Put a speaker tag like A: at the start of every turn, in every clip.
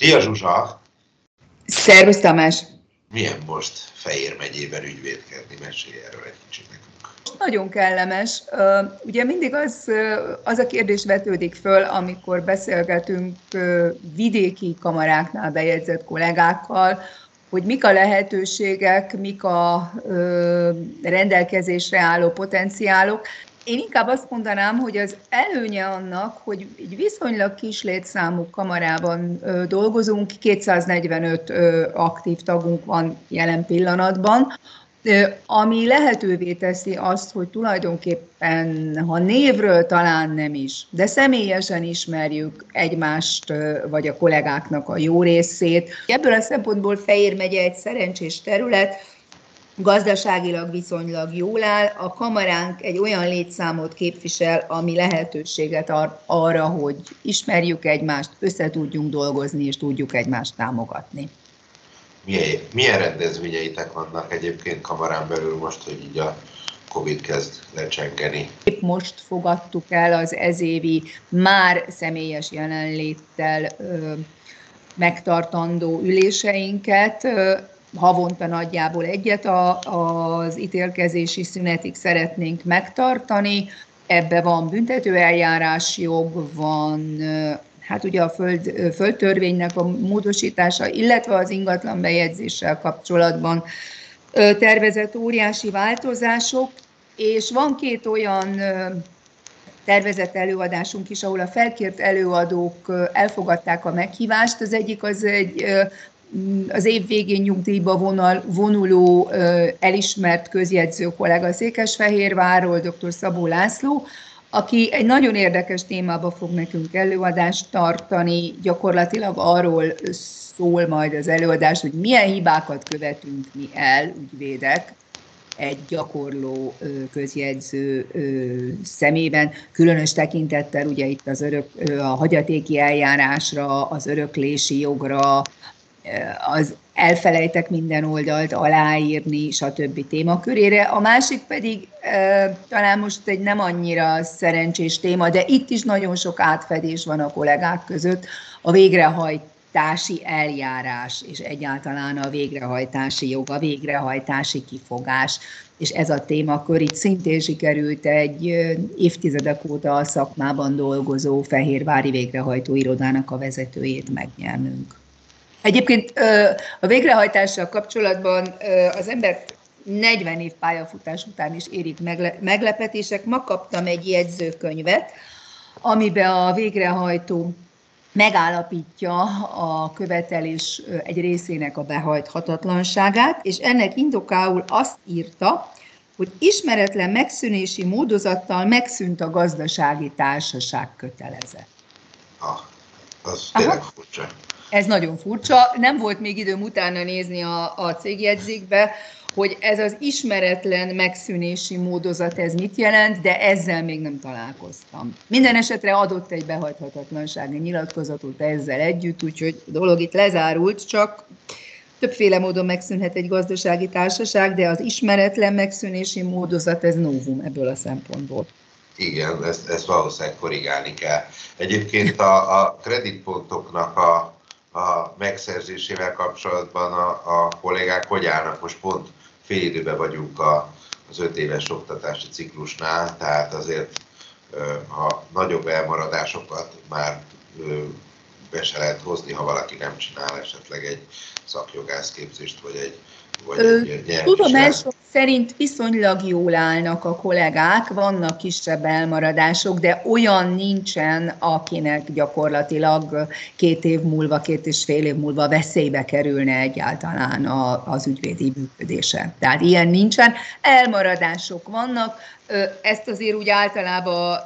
A: Szia Zsuzsa!
B: Szervusz Tamás!
A: Milyen most Fejér megyében ügyvédkedni? Mesélj erről egy kicsit nekünk.
B: Nagyon kellemes. Ugye mindig az, az a kérdés vetődik föl, amikor beszélgetünk vidéki kamaráknál bejegyzett kollégákkal, hogy mik a lehetőségek, mik a rendelkezésre álló potenciálok. Én inkább azt mondanám, hogy az előnye annak, hogy egy viszonylag kis létszámú kamarában dolgozunk, 245 aktív tagunk van jelen pillanatban, ami lehetővé teszi azt, hogy tulajdonképpen, ha névről talán nem is, de személyesen ismerjük egymást, vagy a kollégáknak a jó részét. Ebből a szempontból Fejér megye egy szerencsés terület, gazdaságilag viszonylag jól áll, a kamaránk egy olyan létszámot képvisel, ami lehetőséget ar- arra, hogy ismerjük egymást, össze tudjunk dolgozni, és tudjuk egymást támogatni.
A: Milyen, milyen rendezvényeitek vannak egyébként kamarán belül most, hogy így a Covid kezd lecsengeni?
B: Épp most fogadtuk el az ezévi már személyes jelenléttel ö, megtartandó üléseinket havonta nagyjából egyet a, az ítélkezési szünetig szeretnénk megtartani. Ebbe van büntetőeljárás jog, van hát ugye a föld, földtörvénynek a módosítása, illetve az ingatlan bejegyzéssel kapcsolatban tervezett óriási változások, és van két olyan tervezett előadásunk is, ahol a felkért előadók elfogadták a meghívást. Az egyik az egy az év végén nyugdíjba vonal, vonuló elismert közjegyző kollega Székesfehérvárról, dr. Szabó László, aki egy nagyon érdekes témába fog nekünk előadást tartani, gyakorlatilag arról szól majd az előadás, hogy milyen hibákat követünk mi el, ügyvédek, egy gyakorló közjegyző szemében, különös tekintettel ugye itt az örök, a hagyatéki eljárásra, az öröklési jogra, az elfelejtek minden oldalt aláírni, stb. témakörére. A másik pedig talán most egy nem annyira szerencsés téma, de itt is nagyon sok átfedés van a kollégák között, a végrehajtási eljárás, és egyáltalán a végrehajtási jog, a végrehajtási kifogás, és ez a témakör itt szintén sikerült egy évtizedek óta a szakmában dolgozó Fehérvári végrehajtó irodának a vezetőjét megnyernünk. Egyébként a végrehajtással kapcsolatban az ember 40 év pályafutás után is érik meglepetések. Ma kaptam egy jegyzőkönyvet, amiben a végrehajtó megállapítja a követelés egy részének a behajthatatlanságát, és ennek indokául azt írta, hogy ismeretlen megszűnési módozattal megszűnt a gazdasági társaság kötelezet.
A: Ah, az tényleg Aha. furcsa.
B: Ez nagyon furcsa. Nem volt még időm utána nézni a, a cégjegyzékbe, hogy ez az ismeretlen megszűnési módozat, ez mit jelent, de ezzel még nem találkoztam. Minden esetre adott egy behajthatatlansági nyilatkozatot ezzel együtt, úgyhogy a dolog itt lezárult, csak többféle módon megszűnhet egy gazdasági társaság, de az ismeretlen megszűnési módozat, ez novum ebből a szempontból.
A: Igen, ezt, ezt valószínűleg korrigálni kell. Egyébként a, a kreditpontoknak a a megszerzésével kapcsolatban a, a kollégák hogy állnak? Most pont fél időben vagyunk a, az öt éves oktatási ciklusnál, tehát azért ha nagyobb elmaradásokat már be se lehet hozni, ha valaki nem csinál esetleg egy szakjogászképzést, vagy egy, vagy egy
B: Tudomások szerint viszonylag jól állnak a kollégák, vannak kisebb elmaradások, de olyan nincsen, akinek gyakorlatilag két év múlva, két és fél év múlva veszélybe kerülne egyáltalán az ügyvédi működése. Tehát ilyen nincsen. Elmaradások vannak, ezt azért úgy általában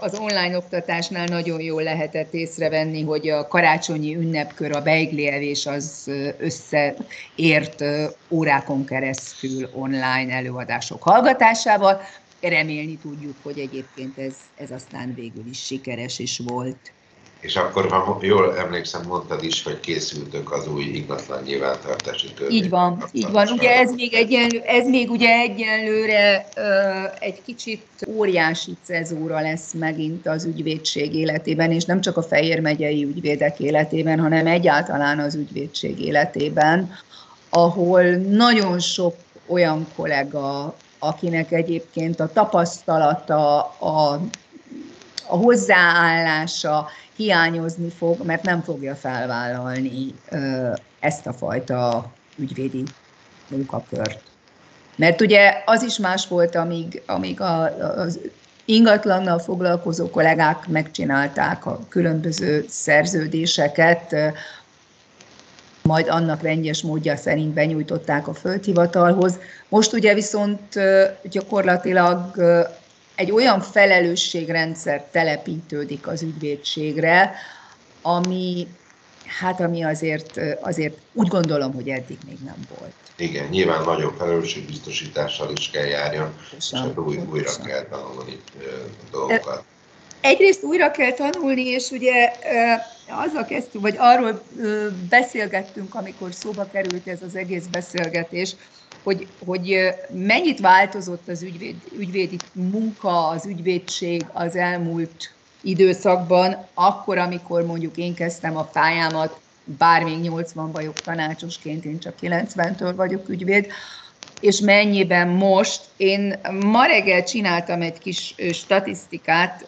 B: az online oktatásnál nagyon jól lehetett észrevenni, hogy a karácsonyi ünnepkör, a beiglievés az összeért órákon keresztül online előadások hallgatásával. Remélni tudjuk, hogy egyébként ez, ez aztán végül is sikeres is volt.
A: És akkor, ha jól emlékszem, mondtad is, hogy készültök az új ingatlan nyilvántartási törvény.
B: Így van, így van. Ugye ez még, egyenlő, ez még ugye egyenlőre uh, egy kicsit óriási cezúra lesz megint az ügyvédség életében, és nem csak a Fejér megyei ügyvédek életében, hanem egyáltalán az ügyvédség életében, ahol nagyon sok olyan kollega, akinek egyébként a tapasztalata, a, a hozzáállása hiányozni fog, mert nem fogja felvállalni ezt a fajta ügyvédi munkakört. Mert ugye az is más volt, amíg, amíg az ingatlannal foglalkozó kollégák megcsinálták a különböző szerződéseket, majd annak rendjes módja szerint benyújtották a földhivatalhoz. Most ugye viszont gyakorlatilag egy olyan felelősségrendszer telepítődik az ügyvédségre, ami, hát ami azért, azért úgy gondolom, hogy eddig még nem volt.
A: Igen, nyilván nagyobb felelősségbiztosítással is kell járjon, és új, újra kell tanulni dolgokat.
B: Egyrészt újra kell tanulni, és ugye azzal kezdtünk, vagy arról beszélgettünk, amikor szóba került ez az egész beszélgetés, hogy, hogy mennyit változott az ügyvéd, ügyvédi munka, az ügyvédség az elmúlt időszakban, akkor, amikor mondjuk én kezdtem a pályámat, bár még 80 vagyok tanácsosként, én csak 90-től vagyok ügyvéd, és mennyiben most. Én ma reggel csináltam egy kis statisztikát,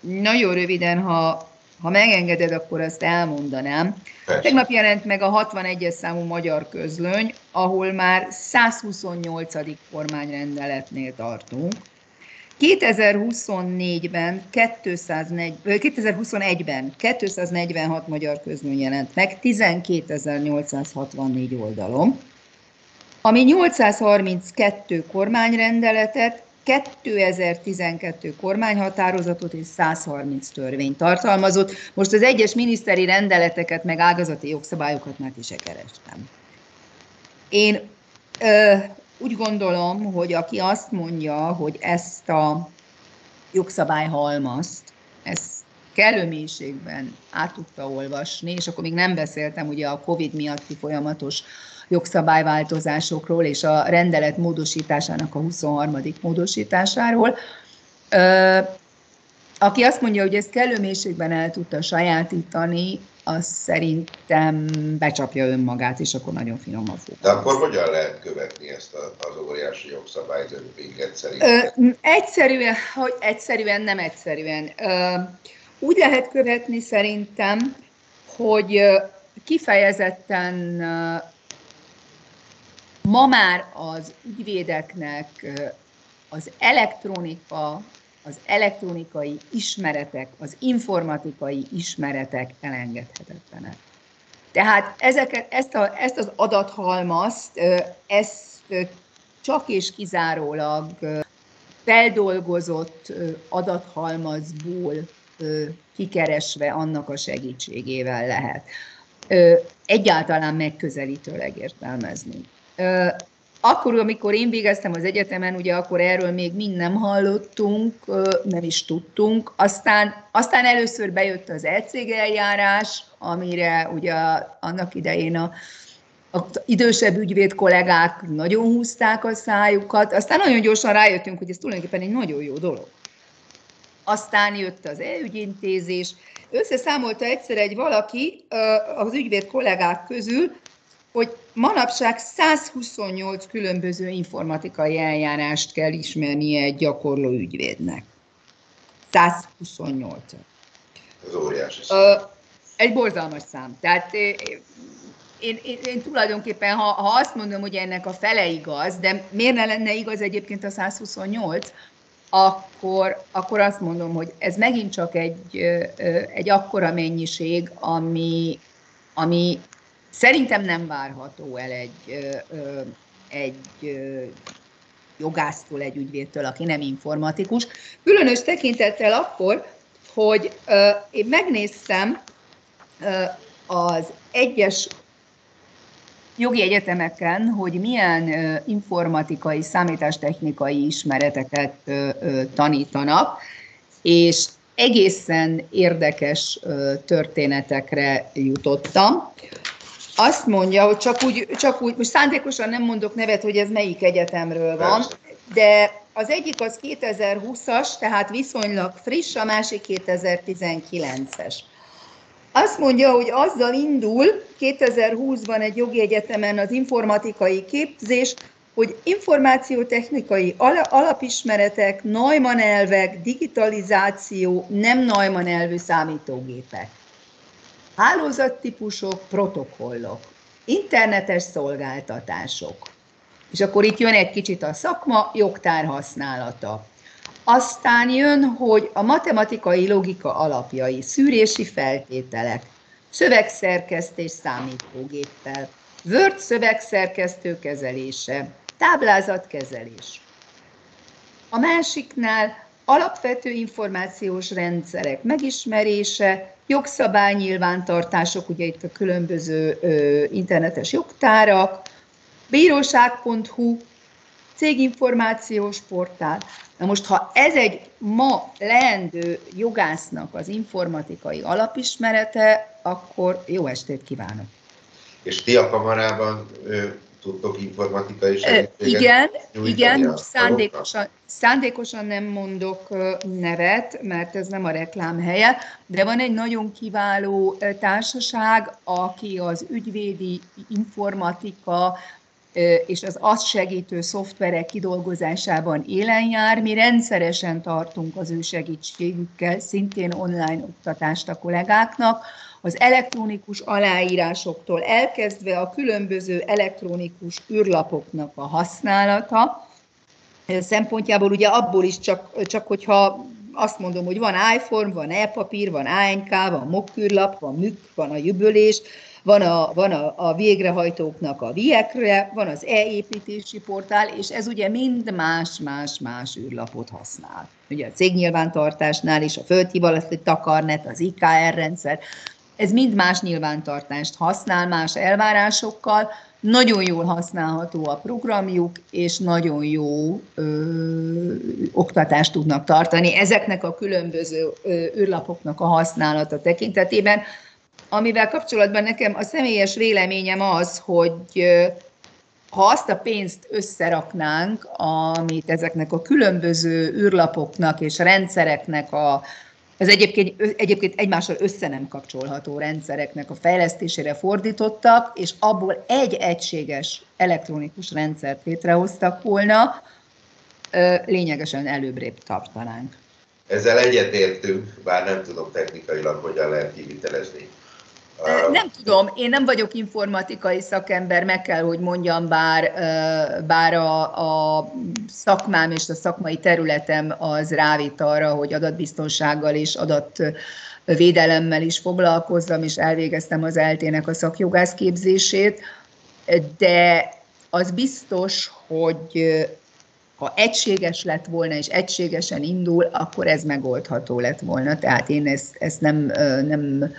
B: nagyon röviden, ha, ha megengeded, akkor azt elmondanám. Persze. Tegnap jelent meg a 61-es számú magyar közlöny, ahol már 128. kormányrendeletnél tartunk. 2024-ben 2021-ben 246 magyar közlöny jelent meg, 12.864 oldalon ami 832 kormányrendeletet, 2012 kormányhatározatot és 130 törvényt tartalmazott. Most az egyes miniszteri rendeleteket, meg ágazati jogszabályokat már ki se kerestem. Én ö, úgy gondolom, hogy aki azt mondja, hogy ezt a jogszabályhalmazt, ezt kellő mélységben át tudta olvasni, és akkor még nem beszéltem ugye a COVID miatti folyamatos jogszabályváltozásokról és a rendelet módosításának a 23. módosításáról. Aki azt mondja, hogy ezt kellő mélységben el tudta sajátítani, az szerintem becsapja önmagát, és akkor nagyon finoman fog.
A: De akkor hogyan lehet követni ezt az óriási jogszabályt önvég
B: egyszerűen? Egyszerűen, hogy egyszerűen, nem egyszerűen. Úgy lehet követni szerintem, hogy kifejezetten Ma már az ügyvédeknek az elektronika, az elektronikai ismeretek, az informatikai ismeretek elengedhetetlenek. Tehát ezeket, ezt, a, ezt az adathalmazt, ezt csak és kizárólag feldolgozott adathalmazból kikeresve annak a segítségével lehet egyáltalán megközelítőleg értelmezni. Akkor, amikor én végeztem az egyetemen, ugye akkor erről még mind nem hallottunk, nem is tudtunk. Aztán, aztán először bejött az ECG eljárás, amire ugye annak idején a, az idősebb ügyvéd kollégák nagyon húzták a szájukat, aztán nagyon gyorsan rájöttünk, hogy ez tulajdonképpen egy nagyon jó dolog. Aztán jött az e-ügyintézés, összeszámolta egyszer egy valaki az ügyvéd kollégák közül, hogy manapság 128 különböző informatikai eljárást kell ismernie egy gyakorló ügyvédnek. 128.
A: Ez óriási
B: szám. Egy borzalmas szám. Tehát én, én, én, tulajdonképpen, ha, ha azt mondom, hogy ennek a fele igaz, de miért ne lenne igaz egyébként a 128, akkor, akkor azt mondom, hogy ez megint csak egy, egy akkora mennyiség, ami, ami Szerintem nem várható el egy, egy jogásztól, egy ügyvédtől, aki nem informatikus. Különös tekintettel akkor, hogy én megnéztem az egyes jogi egyetemeken, hogy milyen informatikai, számítástechnikai ismereteket tanítanak, és egészen érdekes történetekre jutottam. Azt mondja, hogy csak úgy, csak úgy, most szándékosan nem mondok nevet, hogy ez melyik egyetemről van, de az egyik az 2020-as, tehát viszonylag friss, a másik 2019-es. Azt mondja, hogy azzal indul 2020-ban egy jogi egyetemen az informatikai képzés, hogy információtechnikai alapismeretek, Neumann elvek, digitalizáció, nem Neumann elvű számítógépek, hálózattípusok, protokollok, internetes szolgáltatások. És akkor itt jön egy kicsit a szakma, jogtár használata. Aztán jön, hogy a matematikai logika alapjai, szűrési feltételek, szövegszerkesztés számítógéppel, Word szövegszerkesztő kezelése, táblázatkezelés. A másiknál alapvető információs rendszerek megismerése, jogszabálynyilvántartások, ugye itt a különböző ö, internetes jogtárak, bíróság.hu, céginformációs portál. Na most, ha ez egy ma leendő jogásznak az informatikai alapismerete, akkor jó estét kívánok!
A: És ti a kamarában tudtok informatikai
B: segítséget Igen, igen szándékosan, szándékosan nem mondok nevet, mert ez nem a reklám helye, de van egy nagyon kiváló társaság, aki az ügyvédi informatika és az azt segítő szoftverek kidolgozásában élen jár. Mi rendszeresen tartunk az ő segítségükkel, szintén online oktatást a kollégáknak, az elektronikus aláírásoktól elkezdve a különböző elektronikus űrlapoknak a használata szempontjából ugye abból is csak, csak hogyha azt mondom, hogy van iPhone, van e-papír, van ANK, van mokkűrlap, van mük, van a jübölés, van a, van a, a végrehajtóknak a viekre, van az e-építési portál, és ez ugye mind más-más-más űrlapot használ. Ugye a cégnyilvántartásnál is a földhivalasztó takarnet, az IKR rendszer, ez mind más nyilvántartást használ, más elvárásokkal, nagyon jól használható a programjuk, és nagyon jó ö, oktatást tudnak tartani ezeknek a különböző ö, űrlapoknak a használata tekintetében, amivel kapcsolatban nekem a személyes véleményem az, hogy ö, ha azt a pénzt összeraknánk, amit ezeknek a különböző űrlapoknak és rendszereknek a ez egyébként, egyébként egymással össze nem kapcsolható rendszereknek a fejlesztésére fordítottak, és abból egy egységes elektronikus rendszert létrehoztak volna, lényegesen előbbre tartanánk.
A: Ezzel egyetértünk, bár nem tudom technikailag hogyan lehet kivitelezni
B: nem tudom, én nem vagyok informatikai szakember, meg kell, hogy mondjam, bár, bár a, a szakmám és a szakmai területem az rávít arra, hogy adatbiztonsággal és adatvédelemmel is foglalkozzam, és elvégeztem az eltének a szakjogász képzését, de az biztos, hogy ha egységes lett volna, és egységesen indul, akkor ez megoldható lett volna. Tehát én ezt, ezt nem, nem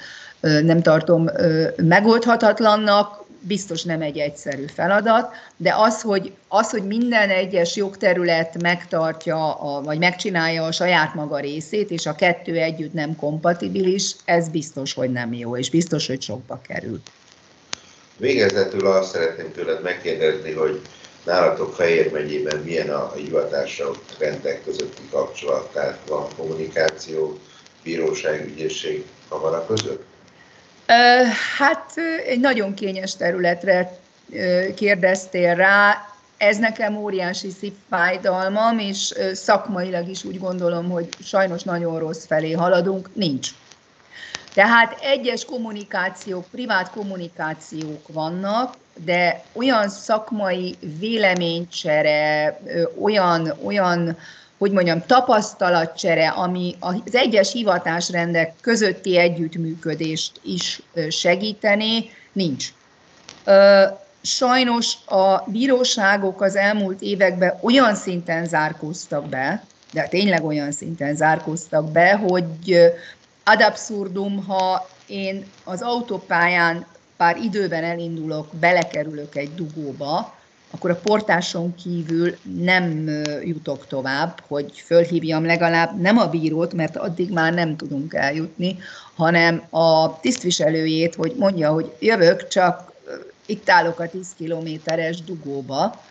B: nem tartom megoldhatatlannak, biztos nem egy egyszerű feladat, de az, hogy, az, hogy minden egyes jogterület megtartja, a, vagy megcsinálja a saját maga részét, és a kettő együtt nem kompatibilis, ez biztos, hogy nem jó, és biztos, hogy sokba kerül.
A: Végezetül azt szeretném tőled megkérdezni, hogy nálatok Fejér megyében milyen a hivatások rendek közötti kapcsolat, tehát van kommunikáció, bíróság, ügyészség, kamara között?
B: Hát egy nagyon kényes területre kérdeztél rá. Ez nekem óriási szívfájdalmam, és szakmailag is úgy gondolom, hogy sajnos nagyon rossz felé haladunk. Nincs. Tehát egyes kommunikációk, privát kommunikációk vannak, de olyan szakmai véleménycsere, olyan, olyan hogy mondjam, tapasztalatcsere, ami az egyes hivatásrendek közötti együttműködést is segíteni, nincs. Sajnos a bíróságok az elmúlt években olyan szinten zárkóztak be, de tényleg olyan szinten zárkóztak be, hogy ad abszurdum, ha én az autópályán pár időben elindulok, belekerülök egy dugóba, akkor a portáson kívül nem jutok tovább, hogy fölhívjam legalább nem a bírót, mert addig már nem tudunk eljutni, hanem a tisztviselőjét, hogy mondja, hogy jövök, csak itt állok a 10 kilométeres dugóba,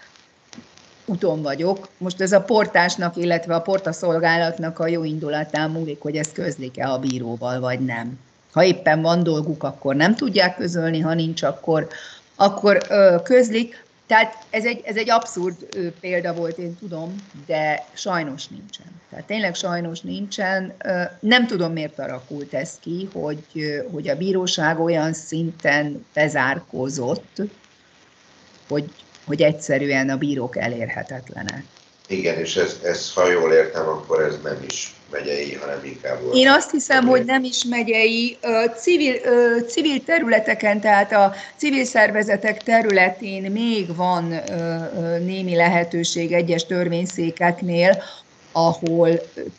B: úton vagyok. Most ez a portásnak, illetve a portaszolgálatnak a jó indulatán múlik, hogy ezt közlik-e a bíróval, vagy nem. Ha éppen van dolguk, akkor nem tudják közölni, ha nincs, akkor, akkor ö, közlik. Tehát ez egy, ez egy abszurd példa volt, én tudom, de sajnos nincsen. Tehát tényleg sajnos nincsen. Nem tudom, miért alakult ez ki, hogy, hogy a bíróság olyan szinten bezárkózott, hogy, hogy egyszerűen a bírók elérhetetlenek.
A: Igen, és ez, ez, ha jól értem, akkor ez nem is megyei, hanem inkább...
B: Én azt hiszem, hogy nem is megyei. Civil, civil területeken, tehát a civil szervezetek területén még van némi lehetőség egyes törvényszékeknél, ahol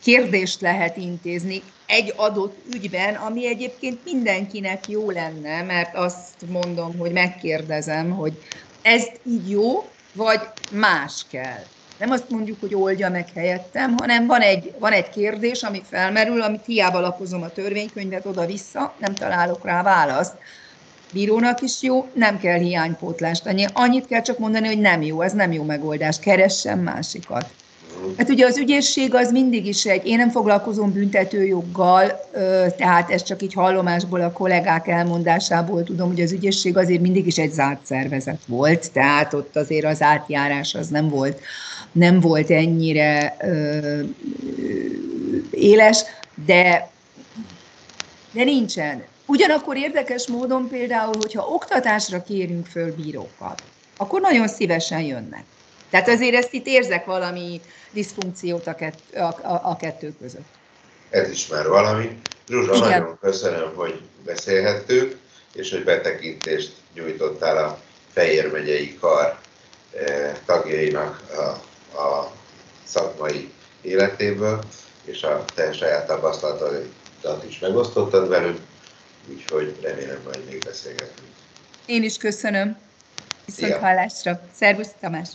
B: kérdést lehet intézni egy adott ügyben, ami egyébként mindenkinek jó lenne, mert azt mondom, hogy megkérdezem, hogy ez így jó, vagy más kell. Nem azt mondjuk, hogy oldja meg helyettem, hanem van egy, van egy kérdés, ami felmerül, amit hiába lapozom a törvénykönyvet oda-vissza, nem találok rá választ. Bírónak is jó, nem kell hiánypótlást tenni. Annyit kell csak mondani, hogy nem jó, ez nem jó megoldás, keressen másikat. Hát ugye az ügyészség az mindig is egy, én nem foglalkozom büntetőjoggal, tehát ez csak így hallomásból a kollégák elmondásából tudom, hogy az ügyészség azért mindig is egy zárt szervezet volt, tehát ott azért az átjárás az nem volt, nem volt ennyire ö, éles, de, de nincsen. Ugyanakkor érdekes módon például, hogyha oktatásra kérünk föl bírókat, akkor nagyon szívesen jönnek. Tehát azért ezt itt érzek valami diszfunkciót a, kett, a, a, a kettő között.
A: Ez is már valami. Zsuzsa, Igen. nagyon köszönöm, hogy beszélhettünk, és hogy betekintést nyújtottál a Fejér megyei kar eh, tagjainak a, a szakmai életéből, és a te saját tapasztalatodat is megosztottad velünk, úgyhogy remélem majd még beszélgetünk.
B: Én is köszönöm. Viszont hallásra. Szervusz Tamás!